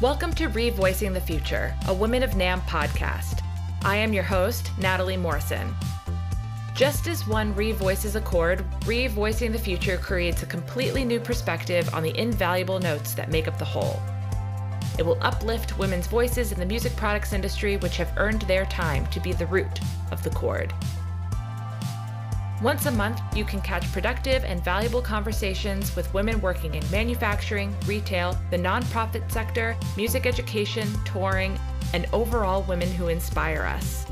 Welcome to Revoicing the Future, a Women of NAMM podcast. I am your host, Natalie Morrison. Just as one revoices a chord, revoicing the future creates a completely new perspective on the invaluable notes that make up the whole. It will uplift women's voices in the music products industry, which have earned their time to be the root of the chord. Once a month, you can catch productive and valuable conversations with women working in manufacturing, retail, the nonprofit sector, music education, touring, and overall women who inspire us.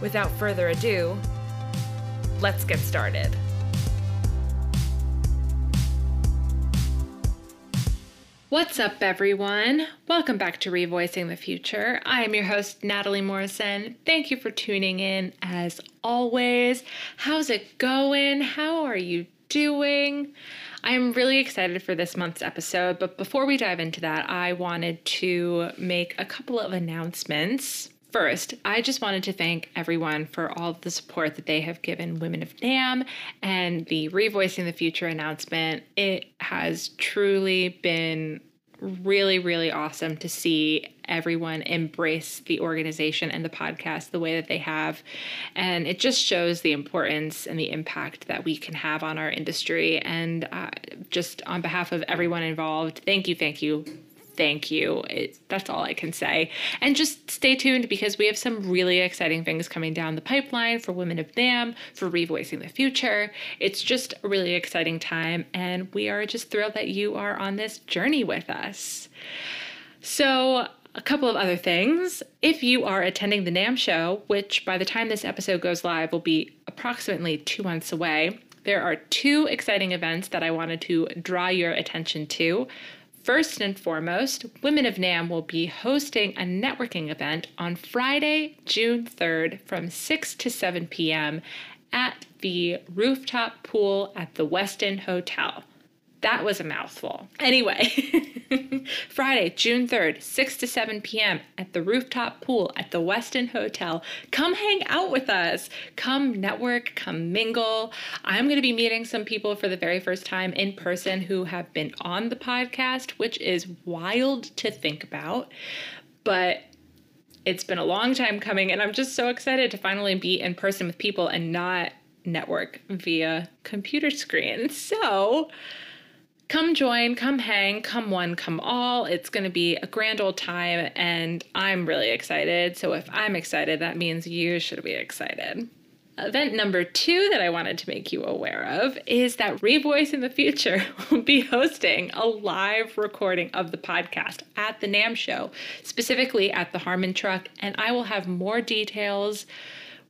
Without further ado, let's get started. What's up, everyone? Welcome back to Revoicing the Future. I am your host, Natalie Morrison. Thank you for tuning in as always. How's it going? How are you doing? I'm really excited for this month's episode, but before we dive into that, I wanted to make a couple of announcements. First, I just wanted to thank everyone for all of the support that they have given Women of NAMM and the Revoicing the Future announcement. It has truly been really, really awesome to see everyone embrace the organization and the podcast the way that they have. And it just shows the importance and the impact that we can have on our industry. And uh, just on behalf of everyone involved, thank you, thank you thank you. It's, that's all I can say. And just stay tuned because we have some really exciting things coming down the pipeline for Women of NAMM, for Revoicing the Future. It's just a really exciting time, and we are just thrilled that you are on this journey with us. So, a couple of other things. If you are attending the NAMM show, which by the time this episode goes live will be approximately two months away, there are two exciting events that I wanted to draw your attention to. First and foremost, Women of NAMM will be hosting a networking event on Friday, June 3rd from 6 to 7 p.m. at the rooftop pool at the Westin Hotel. That was a mouthful. Anyway, Friday, June 3rd, 6 to 7 p.m. at the rooftop pool at the Westin Hotel. Come hang out with us. Come network, come mingle. I'm going to be meeting some people for the very first time in person who have been on the podcast, which is wild to think about. But it's been a long time coming, and I'm just so excited to finally be in person with people and not network via computer screen. So, come join, come hang, come one, come all. It's going to be a grand old time, and I'm really excited. So, if I'm excited, that means you should be excited. Event number two that I wanted to make you aware of is that Revoice in the Future will be hosting a live recording of the podcast at the NAMM show, specifically at the Harmon Truck, and I will have more details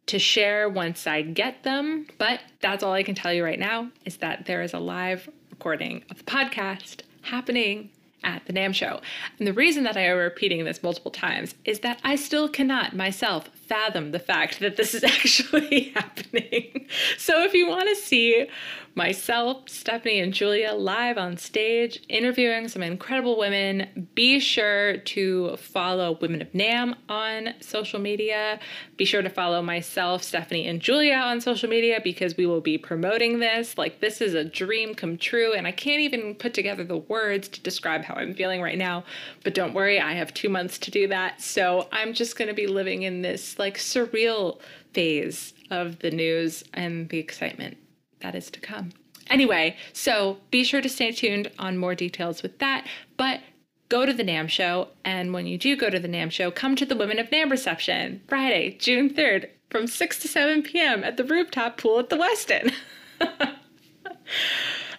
to share once I get them. But that's all I can tell you right now is that there is a live recording of the podcast happening at the NAMM show. And the reason that I am repeating this multiple times is that I still cannot myself fathom the fact that this is actually happening. So if you want to see myself, Stephanie, and Julia live on stage interviewing some incredible women, be sure to follow Women of NAMM on social media. Be sure to follow myself, Stephanie, and Julia on social media because we will be promoting this. Like, this is a dream come true, and I can't even put together the words to describe how I'm feeling right now. But don't worry, I have two months to do that. So I'm just going to be living in this like surreal phase of the news and the excitement that is to come. Anyway, so be sure to stay tuned on more details with that. But go to the NAMM show. And when you do go to the NAMM show, come to the Women of NAMM reception Friday, June 3rd from 6 to 7 p.m. at the rooftop pool at the Westin.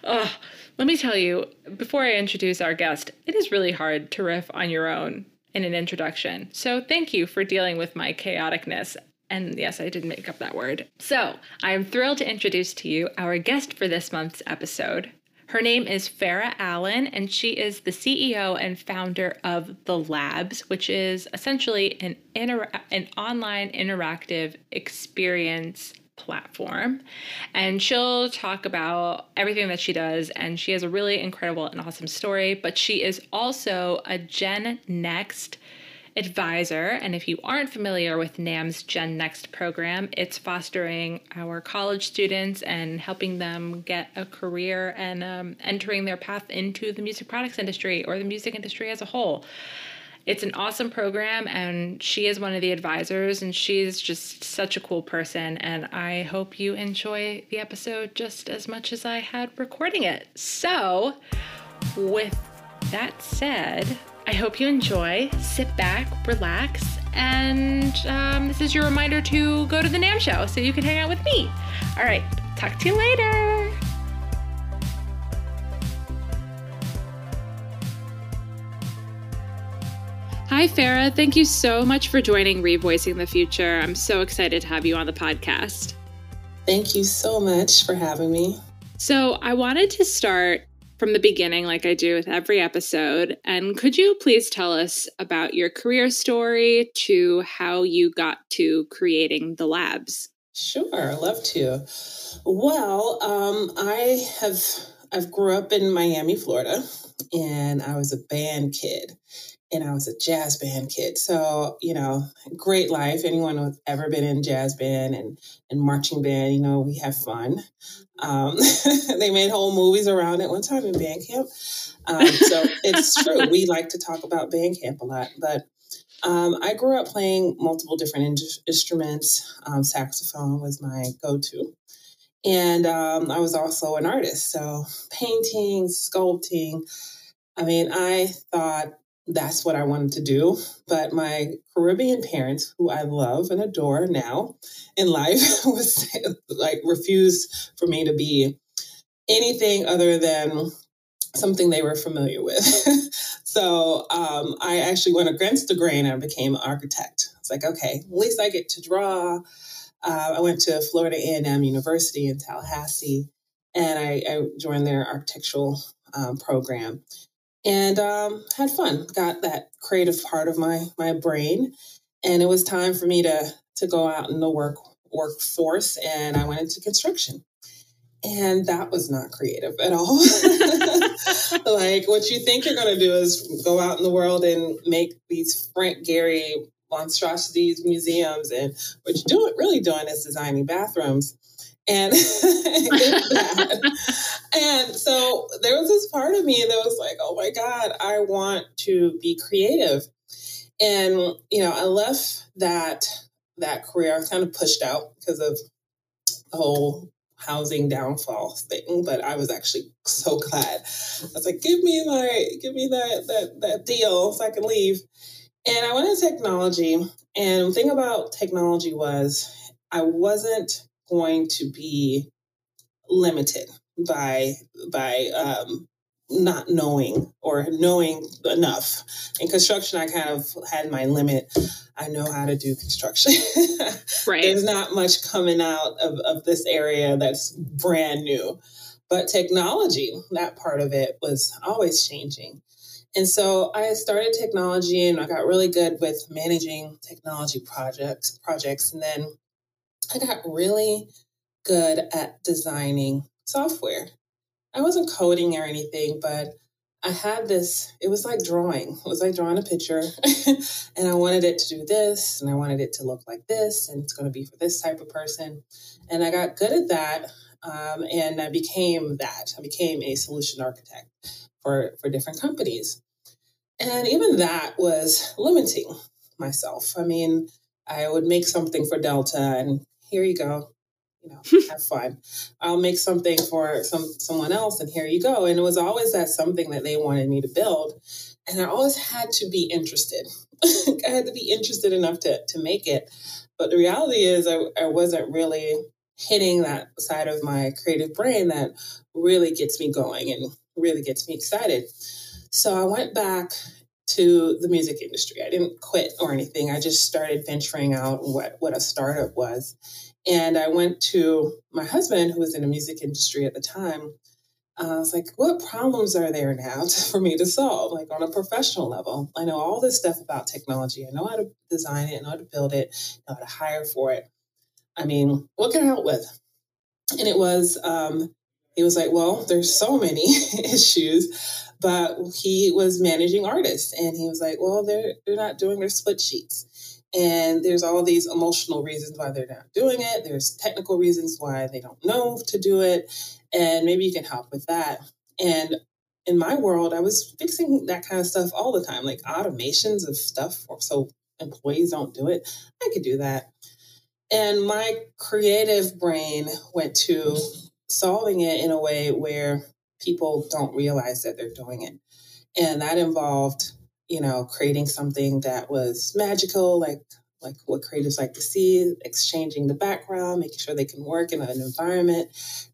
oh, let me tell you, before I introduce our guest, it is really hard to riff on your own in an introduction. So thank you for dealing with my chaoticness and yes, I did make up that word. So, I am thrilled to introduce to you our guest for this month's episode. Her name is Farah Allen, and she is the CEO and founder of The Labs, which is essentially an, an online interactive experience platform. And she'll talk about everything that she does. And she has a really incredible and awesome story. But she is also a Gen Next advisor. And if you aren't familiar with NAMM's Gen Next program, it's fostering our college students and helping them get a career and um, entering their path into the music products industry or the music industry as a whole. It's an awesome program, and she is one of the advisors, and she's just such a cool person. And I hope you enjoy the episode just as much as I had recording it. So, with that said, I hope you enjoy. Sit back, relax, and um, this is your reminder to go to the NAMM show so you can hang out with me. All right, talk to you later. Hi, Farah. Thank you so much for joining Revoicing the Future. I'm so excited to have you on the podcast. Thank you so much for having me. So, I wanted to start from the beginning, like I do with every episode. And could you please tell us about your career story to how you got to creating the labs? Sure, I love to. Well, um, I have I've grew up in Miami, Florida, and I was a band kid and I was a jazz band kid. So, you know, great life. Anyone who's ever been in jazz band and, and marching band, you know, we have fun. Um, they made whole movies around it one time in band camp. Um, so it's true. We like to talk about band camp a lot. But um, I grew up playing multiple different in- instruments. Um, saxophone was my go to. And um, I was also an artist. So painting, sculpting. I mean, I thought that's what I wanted to do. But my Caribbean parents, who I love and adore now in life, was like refused for me to be anything other than something they were familiar with. so um, I actually went against the grain and became an architect. It's like, okay, at least I get to draw. Uh, I went to Florida A&M University in Tallahassee, and I, I joined their architectural um, program and um, had fun. Got that creative part of my my brain, and it was time for me to to go out in the work workforce, and I went into construction. And that was not creative at all. like what you think you're going to do is go out in the world and make these Frank Gehry monstrosities museums, and what you're doing really doing is designing bathrooms and and so there was this part of me that was like oh my god i want to be creative. And you know i left that that career i was kind of pushed out because of the whole housing downfall thing but i was actually so glad. I was like give me my give me that that that deal so i can leave. And i went into technology and the thing about technology was i wasn't going to be limited by by um, not knowing or knowing enough. In construction, I kind of had my limit. I know how to do construction. right. There's not much coming out of, of this area that's brand new. But technology, that part of it was always changing. And so I started technology and I got really good with managing technology projects projects. And then I got really good at designing software. I wasn't coding or anything, but I had this, it was like drawing. It was like drawing a picture. and I wanted it to do this, and I wanted it to look like this, and it's going to be for this type of person. And I got good at that. Um, and I became that. I became a solution architect for, for different companies. And even that was limiting myself. I mean, I would make something for Delta, and here you go you know, have fun. I'll make something for some someone else, and here you go. And it was always that something that they wanted me to build, and I always had to be interested. I had to be interested enough to to make it. But the reality is, I, I wasn't really hitting that side of my creative brain that really gets me going and really gets me excited. So I went back to the music industry. I didn't quit or anything. I just started venturing out what what a startup was and I went to my husband, who was in the music industry at the time. Uh, I was like, what problems are there now to, for me to solve, like on a professional level? I know all this stuff about technology. I know how to design it, I know how to build it, I know how to hire for it. I mean, what can I help with? And it was um, he was like, well, there's so many issues, but he was managing artists and he was like, well, they're, they're not doing their split sheets. And there's all these emotional reasons why they're not doing it. There's technical reasons why they don't know to do it. And maybe you can help with that. And in my world, I was fixing that kind of stuff all the time, like automations of stuff so employees don't do it. I could do that. And my creative brain went to solving it in a way where people don't realize that they're doing it. And that involved, you know, creating something that was magical, like like what creatives like to see, exchanging the background, making sure they can work in an environment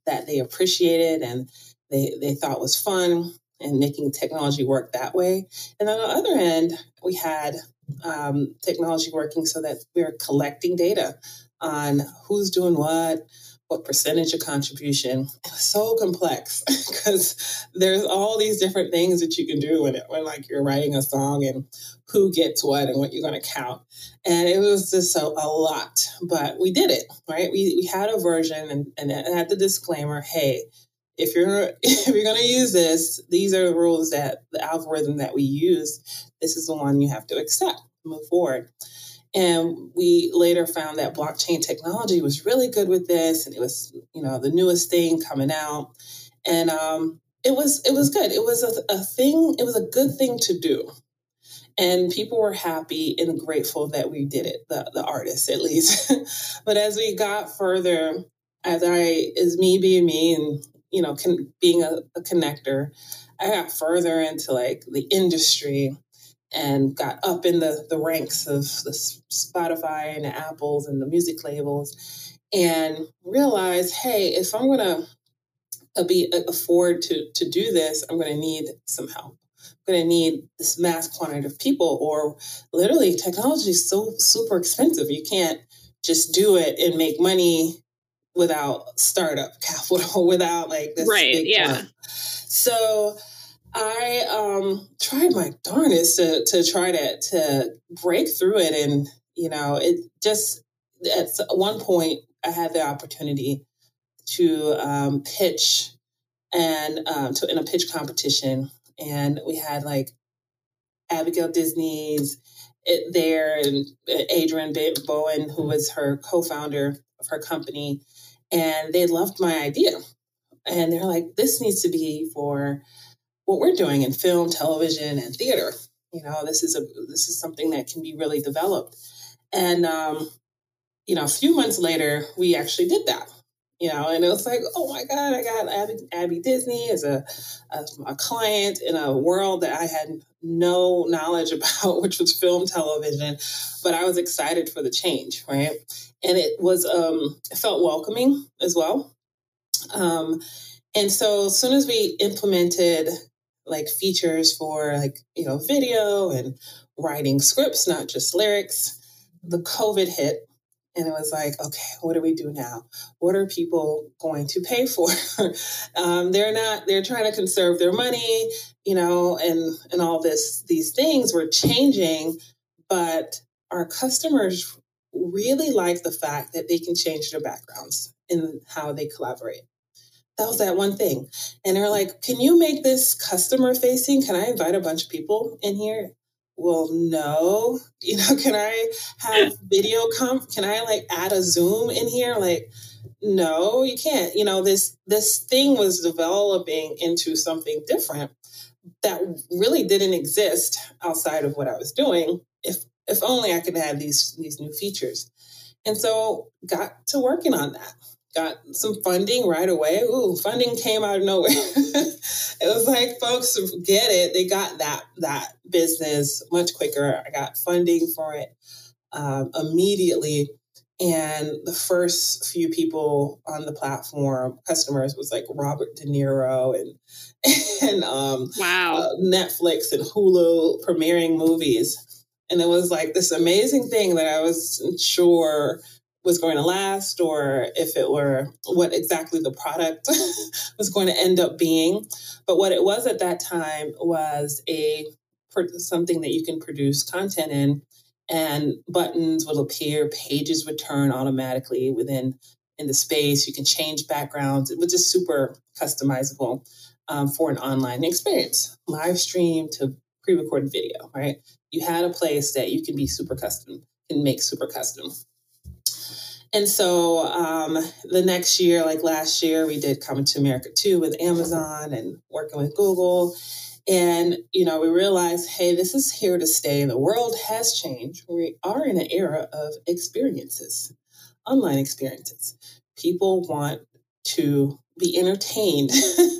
that they appreciated and they, they thought was fun and making technology work that way. And on the other end, we had um, technology working so that we we're collecting data on who's doing what, what percentage of contribution. It was so complex because there's all these different things that you can do when, it, when like you're writing a song and who gets what and what you're going to count. And it was just a, a, lot, but we did it, right? We, we had a version and, and it had the disclaimer, hey, if you're if you're going to use this, these are the rules that the algorithm that we use. This is the one you have to accept, move forward. And we later found that blockchain technology was really good with this, and it was, you know, the newest thing coming out. And um, it was it was good. It was a, a thing. It was a good thing to do, and people were happy and grateful that we did it. The the artists, at least. but as we got further, as I as me being me, and you know, con- being a, a connector, I got further into like the industry and got up in the, the ranks of the Spotify and the Apples and the music labels and realized, hey, if I'm going to uh, be uh, afford to to do this, I'm going to need some help. I'm going to need this mass quantity of people, or literally, technology is so super expensive. You can't just do it and make money without startup capital, without like this right, yeah. So I um, tried my darnest to to try to to break through it, and you know, it just at one point I had the opportunity to um, pitch and um, to in a pitch competition, and we had like Abigail Disney's it there and Adrian Bowen, who was her co-founder of her company, and they loved my idea, and they're like, "This needs to be for." What we're doing in film, television, and theater. You know, this is a this is something that can be really developed. And um, you know, a few months later, we actually did that. You know, and it was like, oh my God, I got Abby, Abby Disney as a, a, a client in a world that I had no knowledge about, which was film, television. But I was excited for the change, right? And it was um, it felt welcoming as well. Um, and so as soon as we implemented like features for like you know video and writing scripts not just lyrics. The covid hit and it was like okay what do we do now? What are people going to pay for? Um, they're not they're trying to conserve their money you know and and all this these things were changing but our customers really like the fact that they can change their backgrounds in how they collaborate that was that one thing. And they're like, can you make this customer facing? Can I invite a bunch of people in here? Well, no. You know, can I have video comp? Can I like add a Zoom in here? Like, no, you can't. You know, this this thing was developing into something different that really didn't exist outside of what I was doing. If if only I could have these these new features. And so got to working on that got some funding right away. Ooh, funding came out of nowhere. it was like folks get it. They got that that business much quicker. I got funding for it um, immediately. And the first few people on the platform, customers, was like Robert De Niro and and um, wow, uh, Netflix and Hulu premiering movies. And it was like this amazing thing that I was sure was going to last or if it were what exactly the product was going to end up being. But what it was at that time was a something that you can produce content in and buttons would appear, pages would turn automatically within in the space. You can change backgrounds. It was just super customizable um, for an online experience, live stream to pre-recorded video. Right, you had a place that you can be super custom, can make super custom. And so um, the next year, like last year, we did Coming to America too with Amazon and working with Google. And, you know, we realized, hey, this is here to stay. The world has changed. We are in an era of experiences, online experiences. People want to be entertained.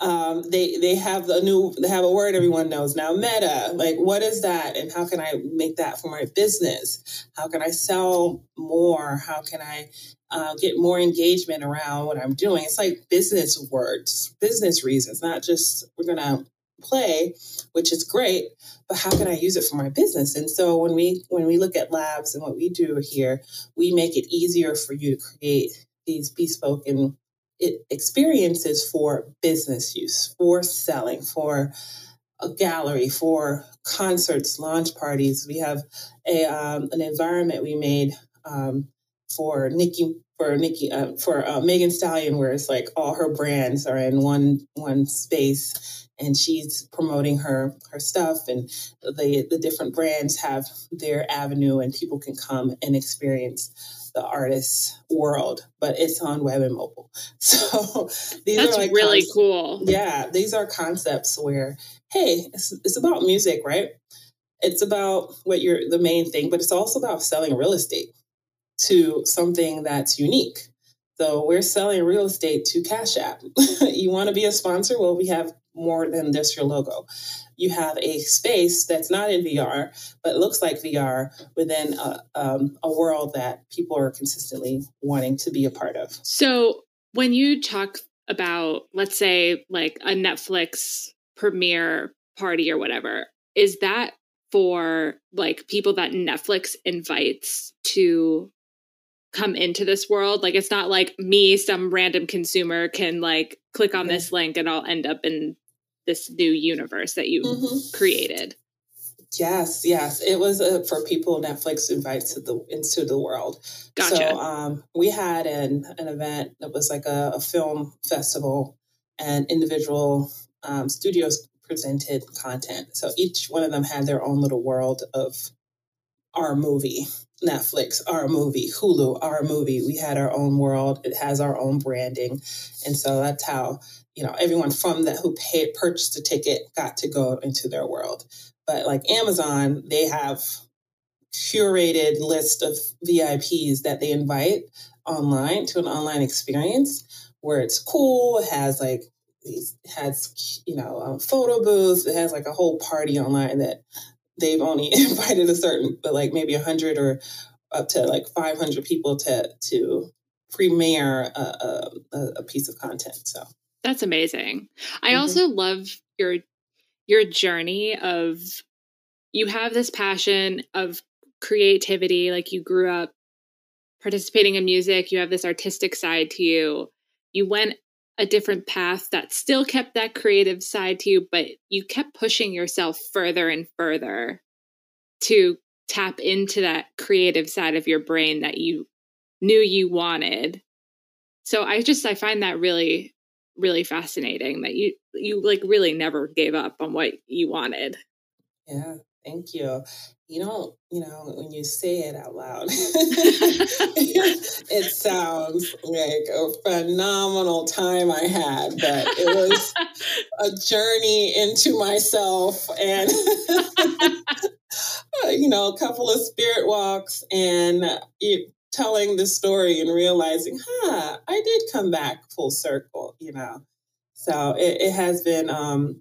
um, they they have a new they have a word everyone knows now meta. Like what is that? And how can i make that for my business? How can i sell more? How can i uh, get more engagement around what i'm doing? It's like business words business reasons not just we're gonna play which is great but how can i use it for my business? And so when we when we look at labs and what we do here we make it easier for you to create these bespoke and experiences for business use, for selling, for a gallery, for concerts, launch parties. We have a um, an environment we made um, for Nikki for Nikki uh, for uh, Megan Stallion, where it's like all her brands are in one one space, and she's promoting her her stuff, and the the different brands have their avenue, and people can come and experience the artist's world, but it's on web and mobile. So these That's are like really cool. Yeah, these are concepts where, hey, it's, it's about music, right? It's about what you're the main thing, but it's also about selling real estate to something that's unique. So we're selling real estate to Cash App. you want to be a sponsor? Well, we have more than just your logo. You have a space that's not in VR, but looks like VR within a, um, a world that people are consistently wanting to be a part of. So when you talk about, let's say, like a Netflix premiere party or whatever, is that for like people that Netflix invites to come into this world. Like it's not like me, some random consumer can like click on this link and I'll end up in this new universe that you mm-hmm. created. Yes, yes, it was uh, for people Netflix invites to the into the world. Gotcha. So um, we had an an event that was like a, a film festival, and individual um, studios presented content. So each one of them had their own little world of our movie. Netflix, our movie, Hulu, our movie. We had our own world. It has our own branding. And so that's how, you know, everyone from that who paid purchased a ticket got to go into their world. But like Amazon, they have curated list of VIPs that they invite online to an online experience where it's cool, has like these has you know a photo booth it has like a whole party online that they've only invited a certain, but like maybe a hundred or up to like 500 people to, to premiere a, a, a piece of content. So that's amazing. I mm-hmm. also love your, your journey of, you have this passion of creativity. Like you grew up participating in music, you have this artistic side to you. You went a different path that still kept that creative side to you, but you kept pushing yourself further and further to tap into that creative side of your brain that you knew you wanted. So I just I find that really really fascinating that you you like really never gave up on what you wanted. Yeah, thank you you don't, you know, when you say it out loud, it sounds like a phenomenal time I had, but it was a journey into myself and, you know, a couple of spirit walks and it, telling the story and realizing, huh, I did come back full circle, you know. So it, it has been um,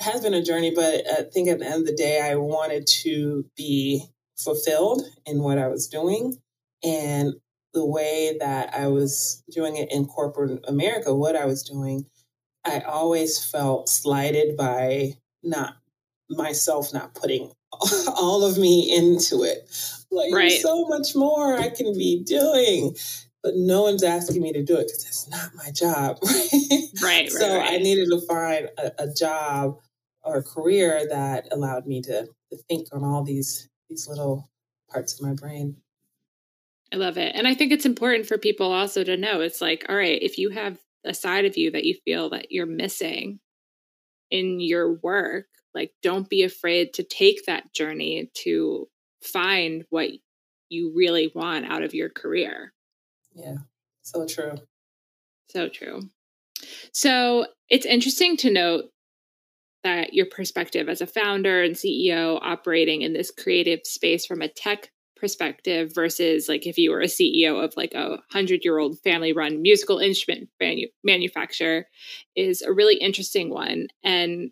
has been a journey, but I think at the end of the day, I wanted to be fulfilled in what I was doing. And the way that I was doing it in corporate America, what I was doing, I always felt slighted by not myself not putting all of me into it. Like, right. there's so much more I can be doing but no one's asking me to do it because it's not my job. Right. right so right. I needed to find a, a, job or career that allowed me to, to think on all these these little parts of my brain. I love it. And I think it's important for people also to know it's like, all right, if you have a side of you that you feel that you're missing in your work, like don't be afraid to take that journey to find what you really want out of your career. Yeah, so true. So true. So it's interesting to note that your perspective as a founder and CEO operating in this creative space from a tech perspective versus like if you were a CEO of like a hundred year old family run musical instrument manu- manufacturer is a really interesting one and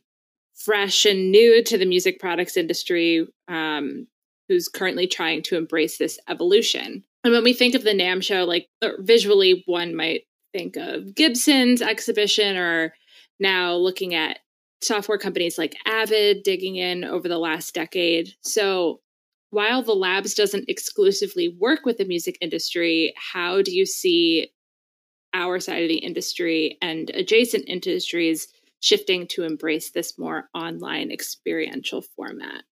fresh and new to the music products industry um, who's currently trying to embrace this evolution. And when we think of the NAMM show, like visually, one might think of Gibson's exhibition or now looking at software companies like Avid digging in over the last decade. So while the labs doesn't exclusively work with the music industry, how do you see our side of the industry and adjacent industries shifting to embrace this more online experiential format?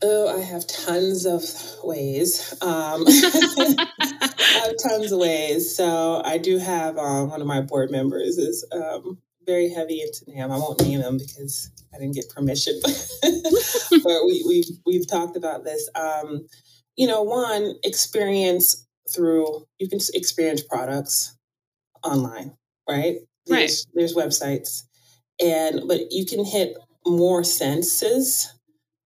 Oh, I have tons of ways. Um, I have tons of ways. So I do have um, one of my board members is um, very heavy into NAMM. I won't name them because I didn't get permission, but we, we've we've talked about this. Um, you know, one experience through you can experience products online, right? There's, right. There's websites, and but you can hit more senses.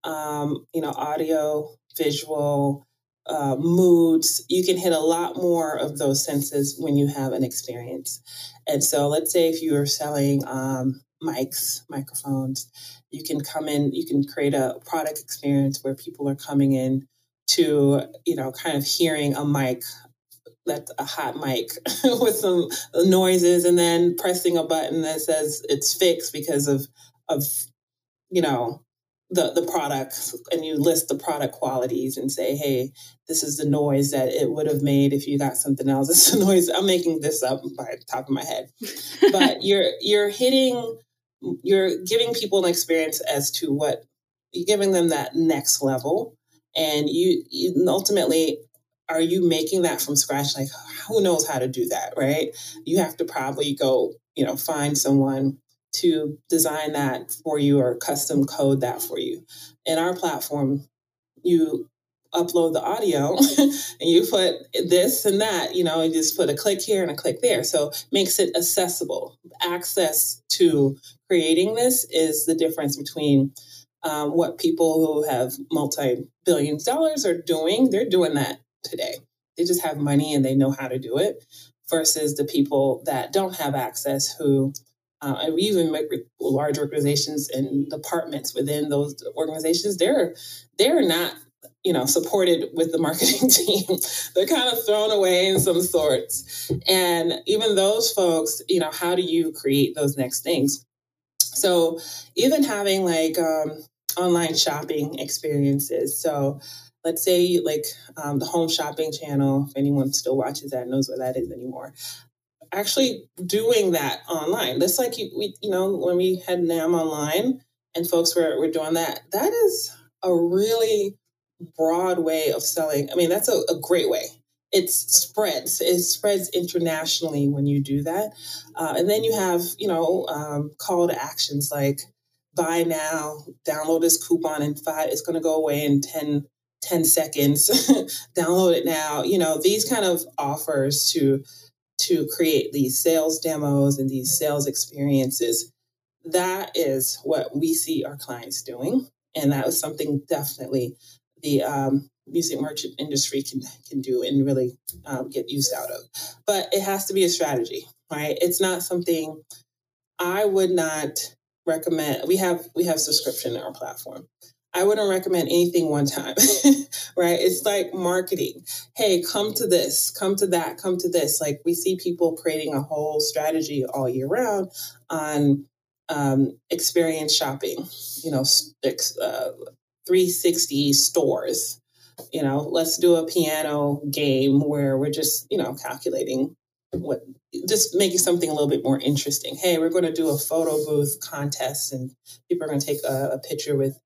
Um, you know, audio, visual, uh, moods. You can hit a lot more of those senses when you have an experience. And so, let's say if you are selling um, mics, microphones, you can come in, you can create a product experience where people are coming in to, you know, kind of hearing a mic that's a hot mic with some noises and then pressing a button that says it's fixed because of of you know the the product and you list the product qualities and say hey this is the noise that it would have made if you got something else. It's the noise i'm making this up by the top of my head. But you're you're hitting you're giving people an experience as to what you're giving them that next level and you, you ultimately are you making that from scratch? Like who knows how to do that right? You have to probably go you know find someone to design that for you or custom code that for you. In our platform, you upload the audio and you put this and that, you know, and just put a click here and a click there. So makes it accessible. Access to creating this is the difference between um, what people who have multi billions dollars are doing. They're doing that today. They just have money and they know how to do it versus the people that don't have access who uh, we even make large organizations and departments within those organizations. They're they're not you know supported with the marketing team. they're kind of thrown away in some sorts. And even those folks, you know, how do you create those next things? So even having like um, online shopping experiences. So let's say like um, the home shopping channel if anyone still watches that knows what that is anymore actually doing that online. That's like you, we, you know, when we had NAMM online and folks were, were doing that, that is a really broad way of selling. I mean, that's a, a great way. It spreads. It spreads internationally when you do that. Uh, and then you have, you know, um, call to actions like buy now, download this coupon in five, it's going to go away in 10, 10 seconds, download it now. You know, these kind of offers to to create these sales demos and these sales experiences. That is what we see our clients doing. And that was something definitely the um, music merchant industry can, can do and really um, get used out of. But it has to be a strategy, right? It's not something I would not recommend. We have we have subscription in our platform. I wouldn't recommend anything one time, right? It's like marketing. Hey, come to this, come to that, come to this. Like we see people creating a whole strategy all year round on um, experience shopping, you know, uh, 360 stores. You know, let's do a piano game where we're just, you know, calculating what just making something a little bit more interesting. Hey, we're going to do a photo booth contest and people are going to take a, a picture with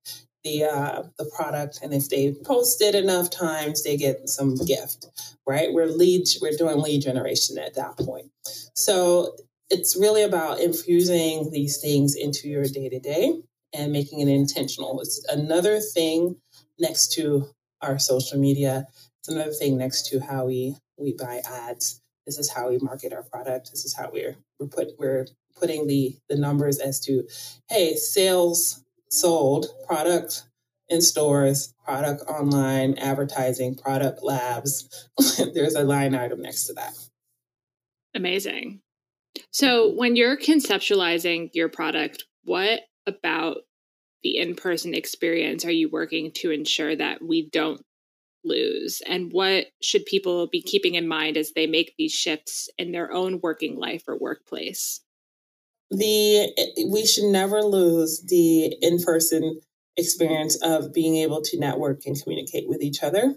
the uh, the product, and if they post it enough times, they get some gift, right? We're lead, we're doing lead generation at that point. So it's really about infusing these things into your day to day and making it intentional. It's another thing next to our social media. It's another thing next to how we we buy ads. This is how we market our product. This is how we're we're put we're putting the the numbers as to hey sales sold product in stores product online advertising product labs. There's a line item next to that. Amazing. So when you're conceptualizing your product what about the in-person experience are you working to ensure that we don't lose? And what should people be keeping in mind as they make these shifts in their own working life or workplace the we should never lose the in-person experience of being able to network and communicate with each other.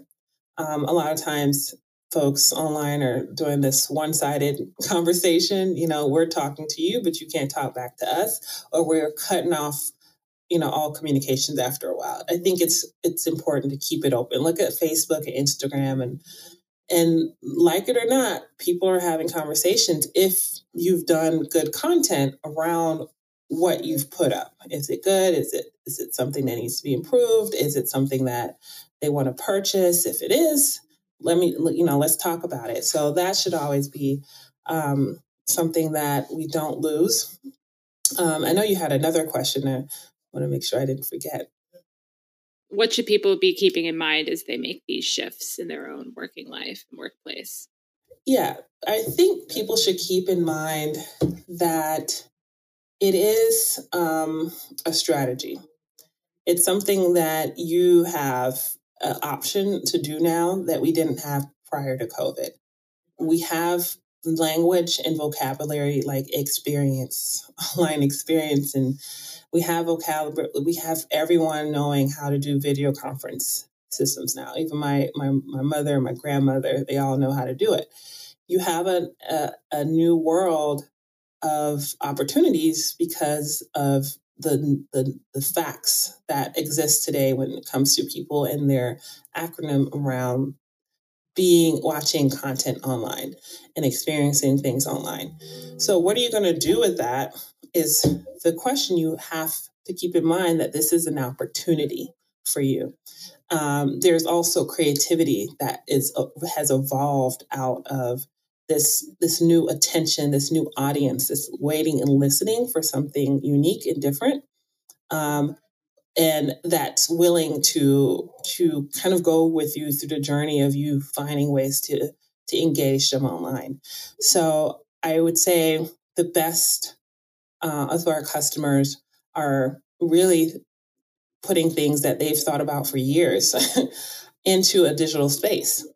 Um, a lot of times folks online are doing this one-sided conversation you know we're talking to you but you can't talk back to us or we're cutting off you know all communications after a while. I think it's it's important to keep it open. Look at facebook and instagram and and like it or not, people are having conversations if you've done good content around what you've put up. Is it good? Is it is it something that needs to be improved? Is it something that they want to purchase? If it is, let me you know let's talk about it. So that should always be um, something that we don't lose. Um, I know you had another question. I want to make sure I didn't forget what should people be keeping in mind as they make these shifts in their own working life and workplace? Yeah, I think people should keep in mind that it is um, a strategy. It's something that you have an option to do now that we didn't have prior to COVID. We have language and vocabulary like experience, online experience, and we have vocabulary. We have everyone knowing how to do video conference systems now. Even my my my mother, my grandmother, they all know how to do it. You have a, a, a new world of opportunities because of the, the the facts that exist today when it comes to people and their acronym around being watching content online and experiencing things online. So what are you going to do with that is the question you have to keep in mind that this is an opportunity for you. Um, there's also creativity that is uh, has evolved out of this this new attention, this new audience, this waiting and listening for something unique and different. Um, and that's willing to to kind of go with you through the journey of you finding ways to to engage them online. So I would say the best uh, of our customers are really putting things that they've thought about for years into a digital space.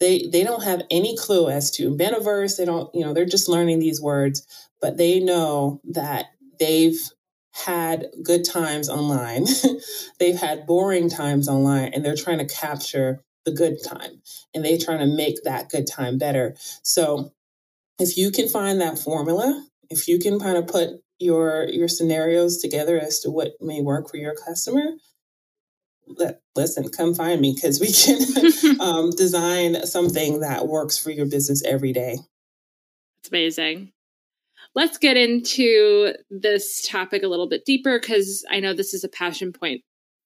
They they don't have any clue as to metaverse. They don't, you know, they're just learning these words, but they know that they've had good times online. they've had boring times online and they're trying to capture the good time and they're trying to make that good time better. So if you can find that formula, if you can kind of put your your scenarios together as to what may work for your customer, let, listen, come find me because we can um, design something that works for your business every day. It's amazing let's get into this topic a little bit deeper because I know this is a passion point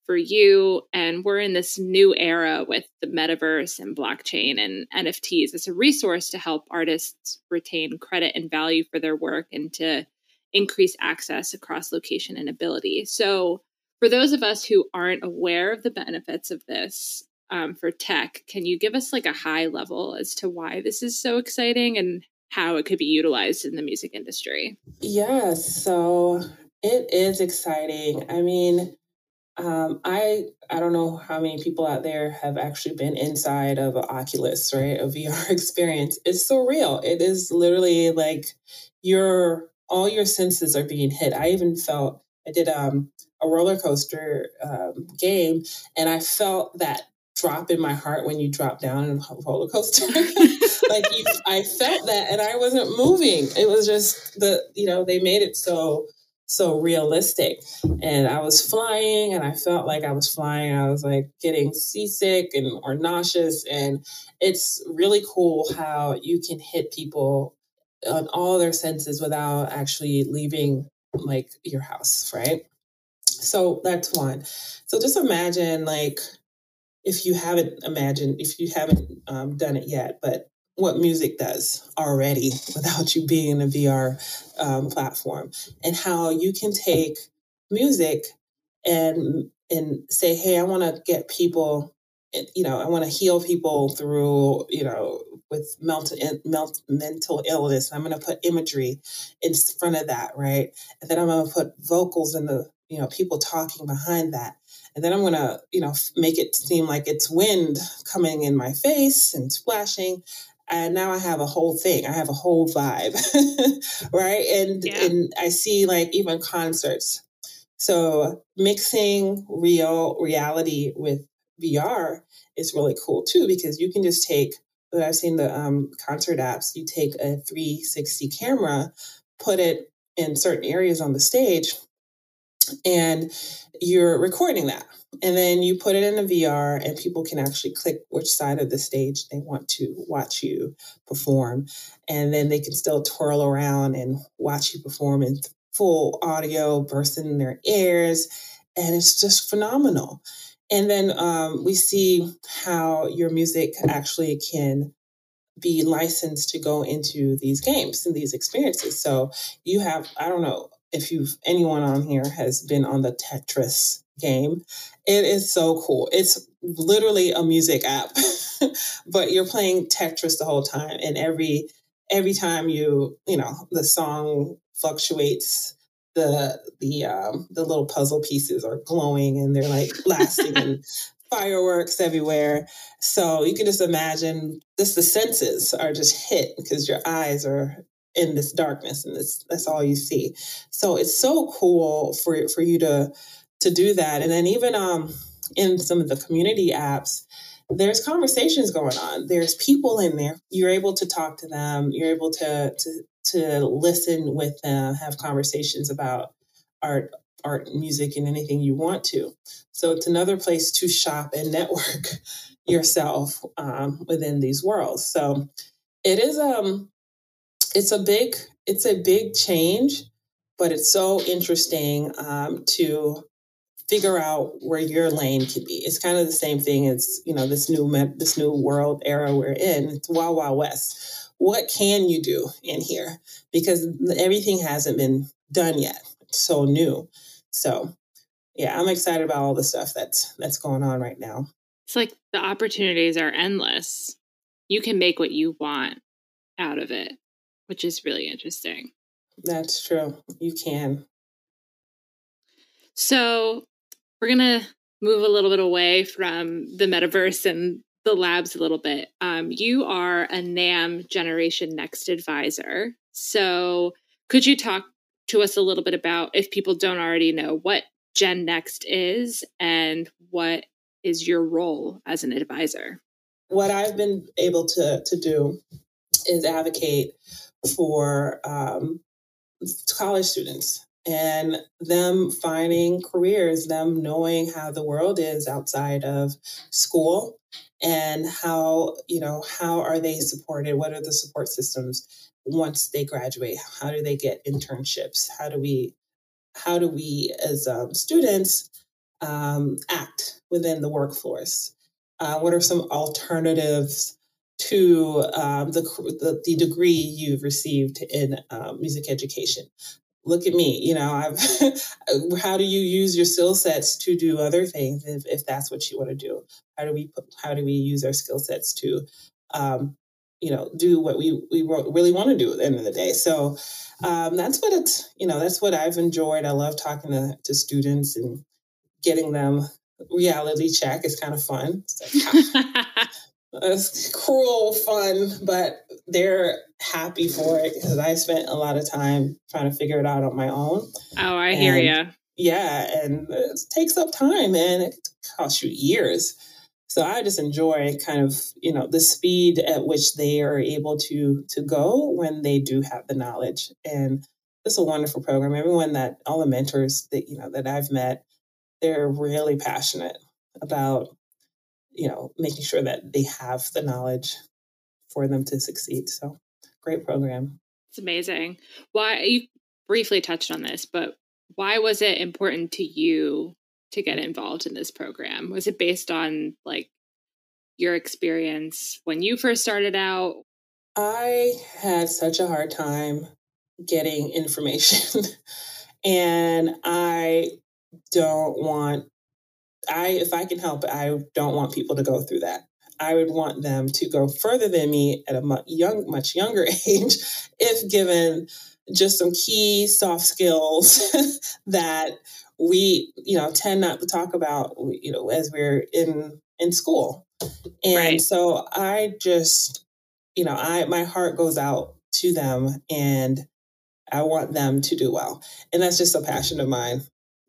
for you. And we're in this new era with the metaverse and blockchain and NFTs as a resource to help artists retain credit and value for their work and to increase access across location and ability. So, for those of us who aren't aware of the benefits of this um, for tech, can you give us like a high level as to why this is so exciting and how it could be utilized in the music industry. Yes, so it is exciting. I mean, um, I I don't know how many people out there have actually been inside of an Oculus, right? A VR experience. It's so real. It is literally like your all your senses are being hit. I even felt I did um, a roller coaster um, game, and I felt that drop in my heart when you drop down in a roller coaster. like you, I felt that and I wasn't moving. It was just the, you know, they made it so so realistic. And I was flying and I felt like I was flying. I was like getting seasick and or nauseous. And it's really cool how you can hit people on all their senses without actually leaving like your house, right? So that's one. So just imagine like if you haven't imagined, if you haven't um, done it yet, but what music does already without you being in a VR um, platform, and how you can take music and and say, hey, I want to get people, eh, you know, I want to heal people through, you know, with mental, mental illness. I'm going to put imagery in front of that, right? And then I'm going to put vocals in the, you know, people talking behind that. And then I'm going to, you know, make it seem like it's wind coming in my face and splashing. And now I have a whole thing. I have a whole vibe, right? And yeah. and I see like even concerts. So mixing real reality with VR is really cool too because you can just take I've seen the um, concert apps. You take a 360 camera, put it in certain areas on the stage, and you're recording that. And then you put it in a VR, and people can actually click which side of the stage they want to watch you perform. And then they can still twirl around and watch you perform in full audio, bursting in their ears. And it's just phenomenal. And then um, we see how your music actually can be licensed to go into these games and these experiences. So you have, I don't know if you've anyone on here has been on the Tetris game. It is so cool. It's literally a music app, but you're playing Tetris the whole time, and every every time you you know the song fluctuates the the um, the little puzzle pieces are glowing and they're like blasting and fireworks everywhere. So you can just imagine just the senses are just hit because your eyes are in this darkness and this, that's all you see. So it's so cool for for you to to do that. And then even um in some of the community apps, there's conversations going on. There's people in there. You're able to talk to them. You're able to to to listen with them, have conversations about art, art, music, and anything you want to. So it's another place to shop and network yourself um, within these worlds. So it is um it's a big it's a big change, but it's so interesting um, to figure out where your lane could be. It's kind of the same thing as you know this new this new world era we're in. It's wild wild west what can you do in here? Because everything hasn't been done yet. It's so new. So yeah, I'm excited about all the stuff that's that's going on right now. It's like the opportunities are endless. You can make what you want out of it, which is really interesting. That's true. You can. So, we're going to move a little bit away from the metaverse and the labs a little bit. Um, you are a NAMM Generation Next advisor. So, could you talk to us a little bit about, if people don't already know, what Gen Next is and what is your role as an advisor? What I've been able to, to do is advocate for um, college students and them finding careers, them knowing how the world is outside of school and how, you know, how are they supported? What are the support systems once they graduate? How do they get internships? How do we, how do we as um, students um, act within the workforce? Uh, what are some alternatives to um, the, the, the degree you've received in um, music education? look at me you know i've how do you use your skill sets to do other things if, if that's what you want to do? How do we put, how do we use our skill sets to um, you know do what we we really want to do at the end of the day? So um, that's what it's you know that's what i've enjoyed. I love talking to, to students and getting them reality check is kind of fun it's cruel fun, but they're happy for it because I spent a lot of time trying to figure it out on my own. Oh, I and, hear you. Yeah, and it takes up time and it costs you years. So I just enjoy kind of, you know, the speed at which they are able to to go when they do have the knowledge and it's a wonderful program. Everyone that all the mentors that you know that I've met, they're really passionate about you know making sure that they have the knowledge for them to succeed. So great program. It's amazing. Why you briefly touched on this, but why was it important to you to get involved in this program? Was it based on like your experience when you first started out? I had such a hard time getting information and I don't want I if I can help I don't want people to go through that. I would want them to go further than me at a much young much younger age if given just some key soft skills that we you know tend not to talk about you know as we're in in school and right. so i just you know i my heart goes out to them and i want them to do well and that's just a passion of mine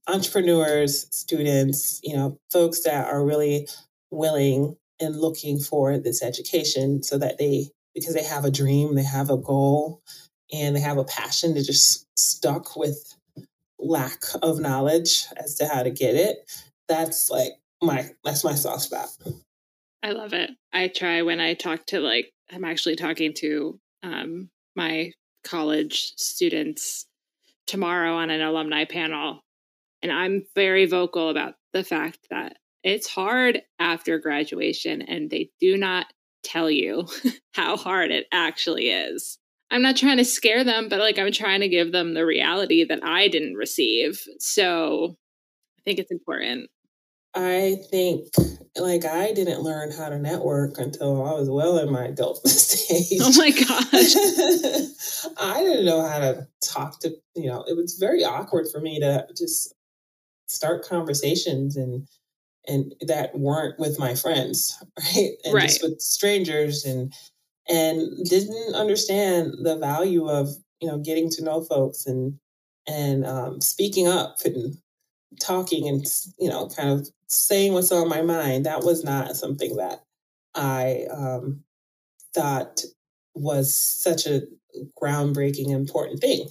entrepreneurs students you know folks that are really willing and looking for this education so that they because they have a dream they have a goal and they have a passion to just stuck with lack of knowledge as to how to get it. That's like my that's my soft spot. I love it. I try when i talk to like i'm actually talking to um, my college students tomorrow on an alumni panel and i'm very vocal about the fact that it's hard after graduation and they do not tell you how hard it actually is I'm not trying to scare them, but like I'm trying to give them the reality that I didn't receive. So I think it's important. I think like I didn't learn how to network until I was well in my adult stage. Oh my gosh. I didn't know how to talk to, you know, it was very awkward for me to just start conversations and and that weren't with my friends, right? And right. just with strangers and and didn't understand the value of you know getting to know folks and and um, speaking up and talking and you know kind of saying what's on my mind that was not something that i um, thought was such a groundbreaking important thing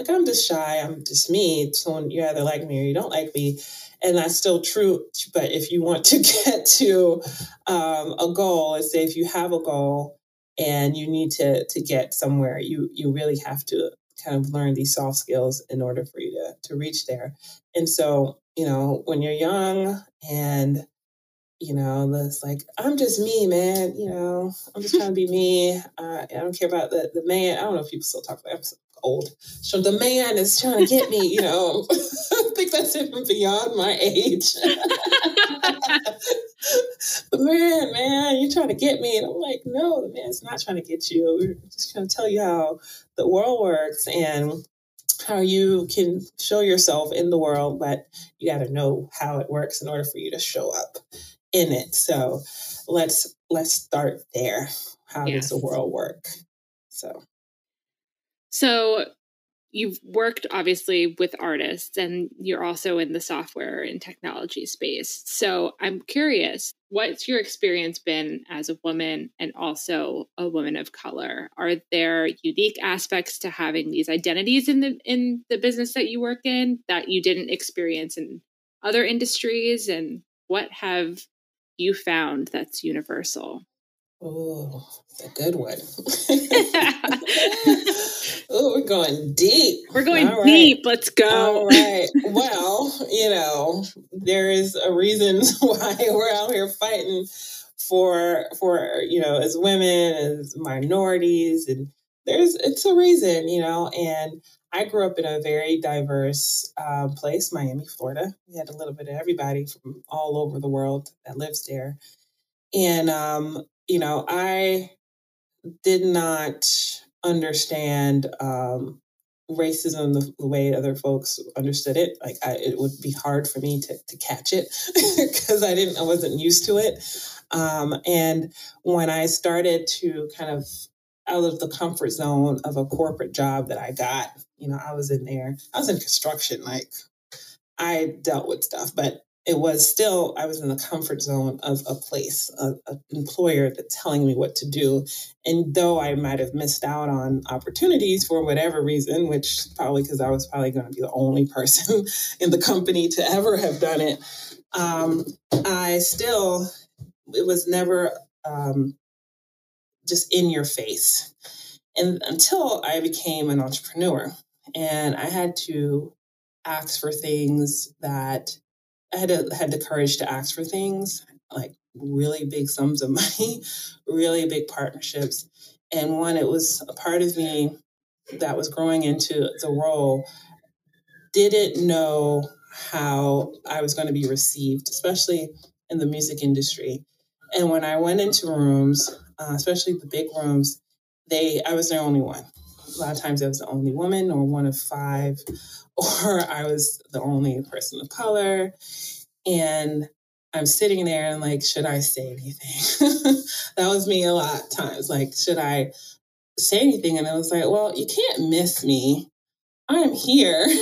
like i'm just shy i'm just me so you either like me or you don't like me and that's still true but if you want to get to um, a goal let's say if you have a goal and you need to to get somewhere you you really have to kind of learn these soft skills in order for you to to reach there. And so you know when you're young and you know it's like i'm just me man you know? I'm just trying to be me. Uh, i don't care about the, the man i don't know if people still talk about I'm old. So the man is trying to get me you know? I think that's even beyond my age. The man, man, you're trying to get me. And I'm like, no, the man's not trying to get you. We're just trying to tell you how the world works and how you can show yourself in the world, but you got to know how it works in order for you to show up in it. So let's let's start there. How yes. does the world work? So so you've worked obviously with artists and you're also in the software and technology space. So I'm curious, what's your experience been as a woman and also a woman of color? Are there unique aspects to having these identities in the in the business that you work in that you didn't experience in other industries and what have you found that's universal? Oh, a good one. oh, we're going deep. We're going deep. Let's go. All right. Well, you know, there is a reason why we're out here fighting for for you know as women as minorities and there's it's a reason you know and i grew up in a very diverse uh, place miami florida we had a little bit of everybody from all over the world that lives there and um, you know, I did not understand um, racism the, the, way other folks understood it. Like, I, it would be hard for me to, to catch it because I didn't, I wasn't used to it. Um, and when I started to kind of out of the comfort zone of a corporate job that I got, you know, I was in there, I was in construction, like I dealt with stuff, but it was still I was in the comfort zone of a place, an employer that's telling me what to do. And though I might have missed out on opportunities for whatever reason, which probably because I was probably going to be the only person in the company to ever have done it, um, I still it was never um, just in your face. And until I became an entrepreneur, and I had to ask for things that I had to, had the courage to ask for things like really big sums of money, really big partnerships. And one, it was a part of me that was growing into the role didn't know how I was going to be received, especially in the music industry. And when I went into rooms, uh, especially the big rooms, they I was the only one. A lot of times I was the only woman or one of five, or I was the only person of color. And I'm sitting there and like, should I say anything? that was me a lot of times. Like, should I say anything? And I was like, well, you can't miss me. I'm here.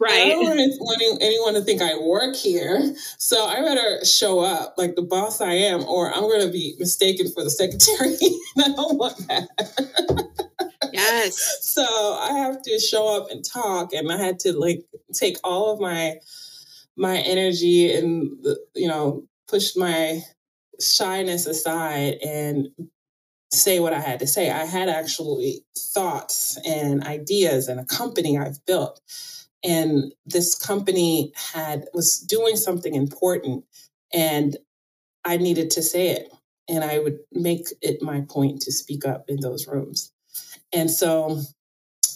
Right. I don't want anyone to think I work here. So I better show up like the boss I am, or I'm going to be mistaken for the secretary. I don't want that. Yes. so I have to show up and talk, and I had to like take all of my my energy and you know push my shyness aside and say what I had to say. I had actually thoughts and ideas and a company I've built. And this company had was doing something important and I needed to say it. And I would make it my point to speak up in those rooms. And so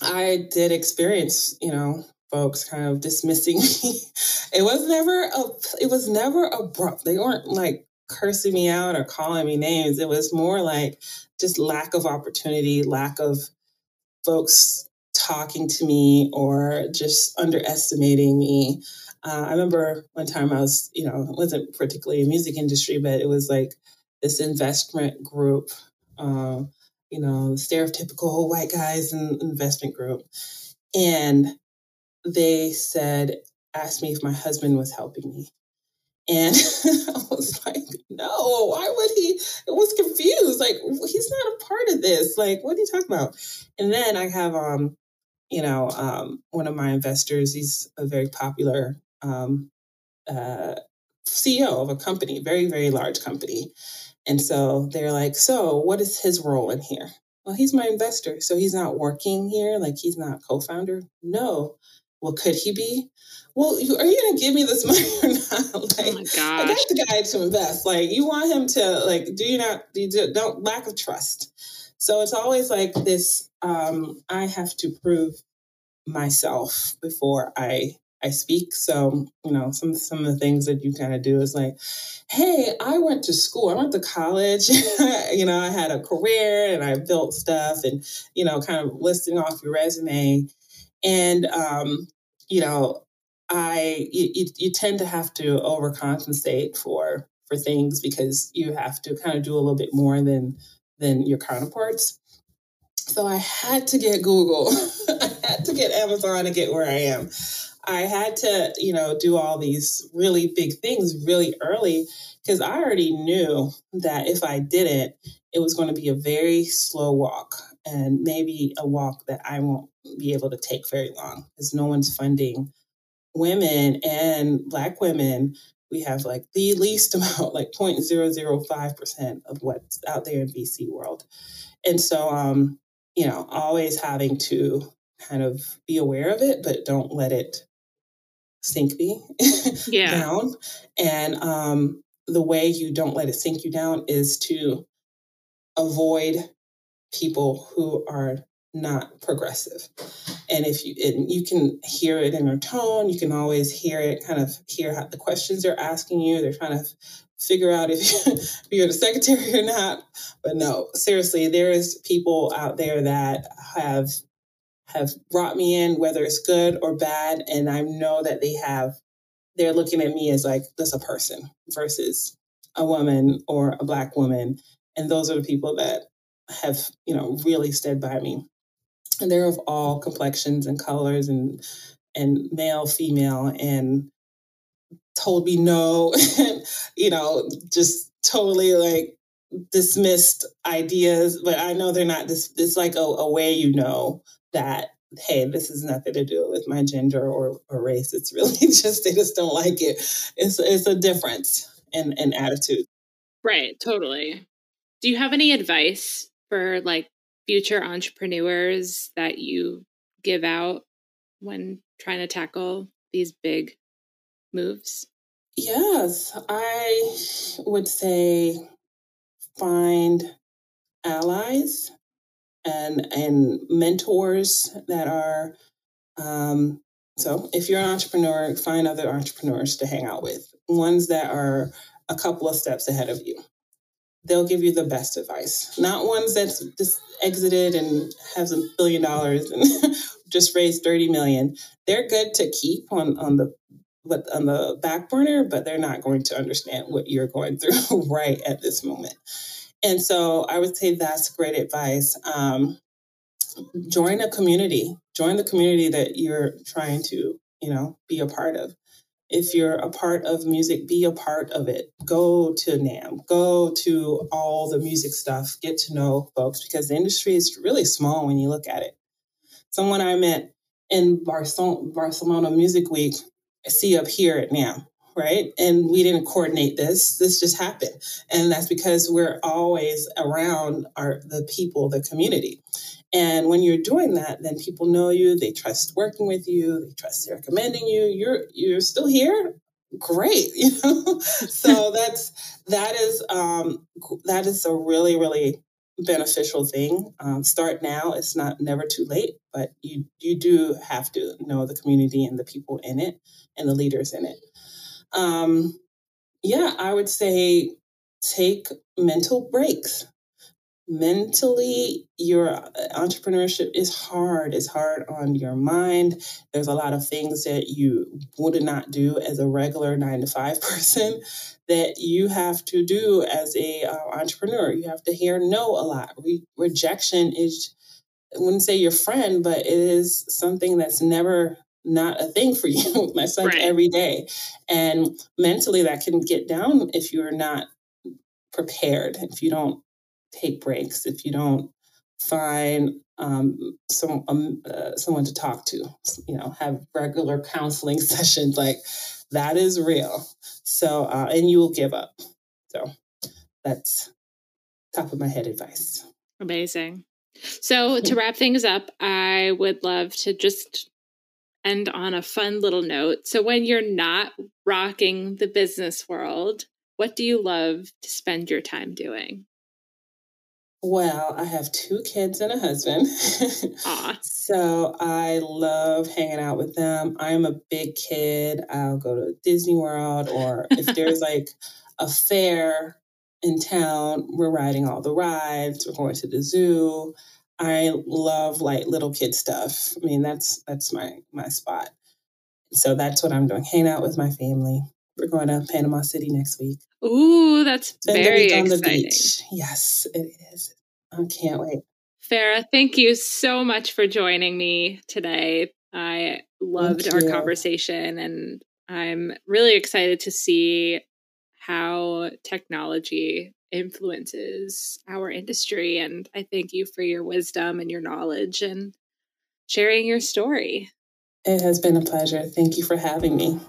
I did experience, you know, folks kind of dismissing me. it was never a it was never abrupt. They weren't like cursing me out or calling me names. It was more like just lack of opportunity, lack of folks talking to me or just underestimating me. Uh, I remember one time I was, you know, it wasn't particularly a music industry, but it was like this investment group, uh, you know, stereotypical white guys in investment group. And they said, asked me if my husband was helping me. And I was like, no, why would he? It was confused. Like, he's not a part of this. Like, what are you talking about? And then I have, um, you know, um, one of my investors, he's a very popular um, uh, CEO of a company, very, very large company. And so they're like, so what is his role in here? Well, he's my investor. So he's not working here. Like, he's not co founder. No. Well, could he be? Well, are you going to give me this money or not? Oh like, oh I got the guy to invest. Like, you want him to, like, do you not, do you don't, lack of trust. So it's always like this um, I have to prove myself before I I speak. So, you know, some some of the things that you kind of do is like, hey, I went to school, I went to college, you know, I had a career and I built stuff and, you know, kind of listing off your resume. And um, you know, I you, you tend to have to overcompensate for for things because you have to kind of do a little bit more than than your counterparts. So I had to get Google. I had to get Amazon to get where I am. I had to, you know, do all these really big things really early because I already knew that if I didn't, it was going to be a very slow walk and maybe a walk that I won't be able to take very long because no one's funding women and black women we have like the least amount like 0.005% of what's out there in vc world and so um you know always having to kind of be aware of it but don't let it sink me yeah. down and um the way you don't let it sink you down is to avoid people who are not progressive. And if you you can hear it in her tone, you can always hear it, kind of hear how the questions they're asking you. They're trying to figure out if, if you're the secretary or not. But no, seriously, there is people out there that have have brought me in, whether it's good or bad, and I know that they have. They're looking at me as like this a person versus a woman or a black woman, and those are the people that have you know really stood by me and they're of all complexions and colors and and male, female, and told me no, you know, just totally like dismissed ideas. But I know they're not this. It's like a, a way you know that hey, this is nothing to do with my gender or, or race. It's really just they just don't like it. It's it's a difference in, in attitude. Right, totally. Do you have any advice for like future entrepreneurs that you give out when trying to tackle these big moves? Yes, I would say find allies and and mentors that are um, so if you're an entrepreneur find other entrepreneurs to hang out with ones that are a couple of steps ahead of you they'll give you the best advice not ones that's just exited and has a billion dollars and just raised 30 million they're good to keep on on the but on the back burner but they're not going to understand what you're going through right at this moment and so I would say that's great advice. Um, join a community, join the community that you're trying to, you know, be a part of. If you're a part of music, be a part of it. Go to NAMM, go to all the music stuff, get to know folks because the industry is really small when you look at it. Someone I met in Barcelona Music Week, I see up here at NAMM, right? And we didn't coordinate this. This just happened. And that's because we're always around our the people, the community. And when you're doing that, then people know you, they trust working with you, they trust recommending you. You're you're still here? Great. You know? so that's that is um that is a really, really beneficial thing. Um, start now. It's not never too late, but you you do have to know the community and the people in it and the leaders in it. Um, yeah, I would say take mental breaks. Mentally, your uh, entrepreneurship is hard. It's hard on your mind. There's a lot of things that you would not do as a regular nine to five person that you have to do as a uh, entrepreneur. You have to hear no a lot. Re- rejection is, I wouldn't say your friend, but it is something that's never not a thing for you. That's like right. every day. And mentally, that can get down if you're not prepared, if you don't take breaks, if you don't find um, some um, uh, someone to talk to, you know, have regular counseling sessions. Like that is real. So, uh, and you will give up. So, that's top of my head advice. Amazing. So, to wrap things up, I would love to just end on a fun little note. So, when you're not rocking the business world, what do you love to spend your time doing? Well, I have two kids and a husband. so I love hanging out with them. I'm a big kid. I'll go to Disney World, or if there's like a fair in town, we're riding all the rides, we're going to the zoo. I love like little kid stuff. I mean, that's that's my my spot. So that's what I'm doing. Hang out with my family. We're going to Panama City next week. Ooh, that's Spend very exciting. Yes, it is. I can't wait. Farah, thank you so much for joining me today. I loved our conversation and I'm really excited to see how technology influences our industry. And I thank you for your wisdom and your knowledge and sharing your story. It has been a pleasure. Thank you for having me.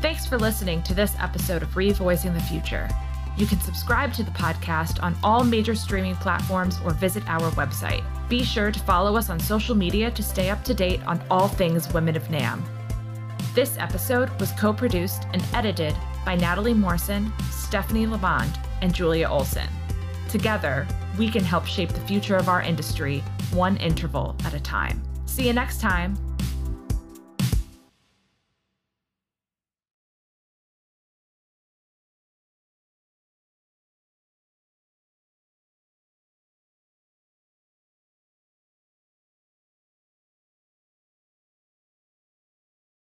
Thanks for listening to this episode of Revoicing the Future. You can subscribe to the podcast on all major streaming platforms or visit our website. Be sure to follow us on social media to stay up to date on all things Women of NAMM. This episode was co produced and edited by Natalie Morrison, Stephanie Lavond, and Julia Olson. Together, we can help shape the future of our industry one interval at a time. See you next time.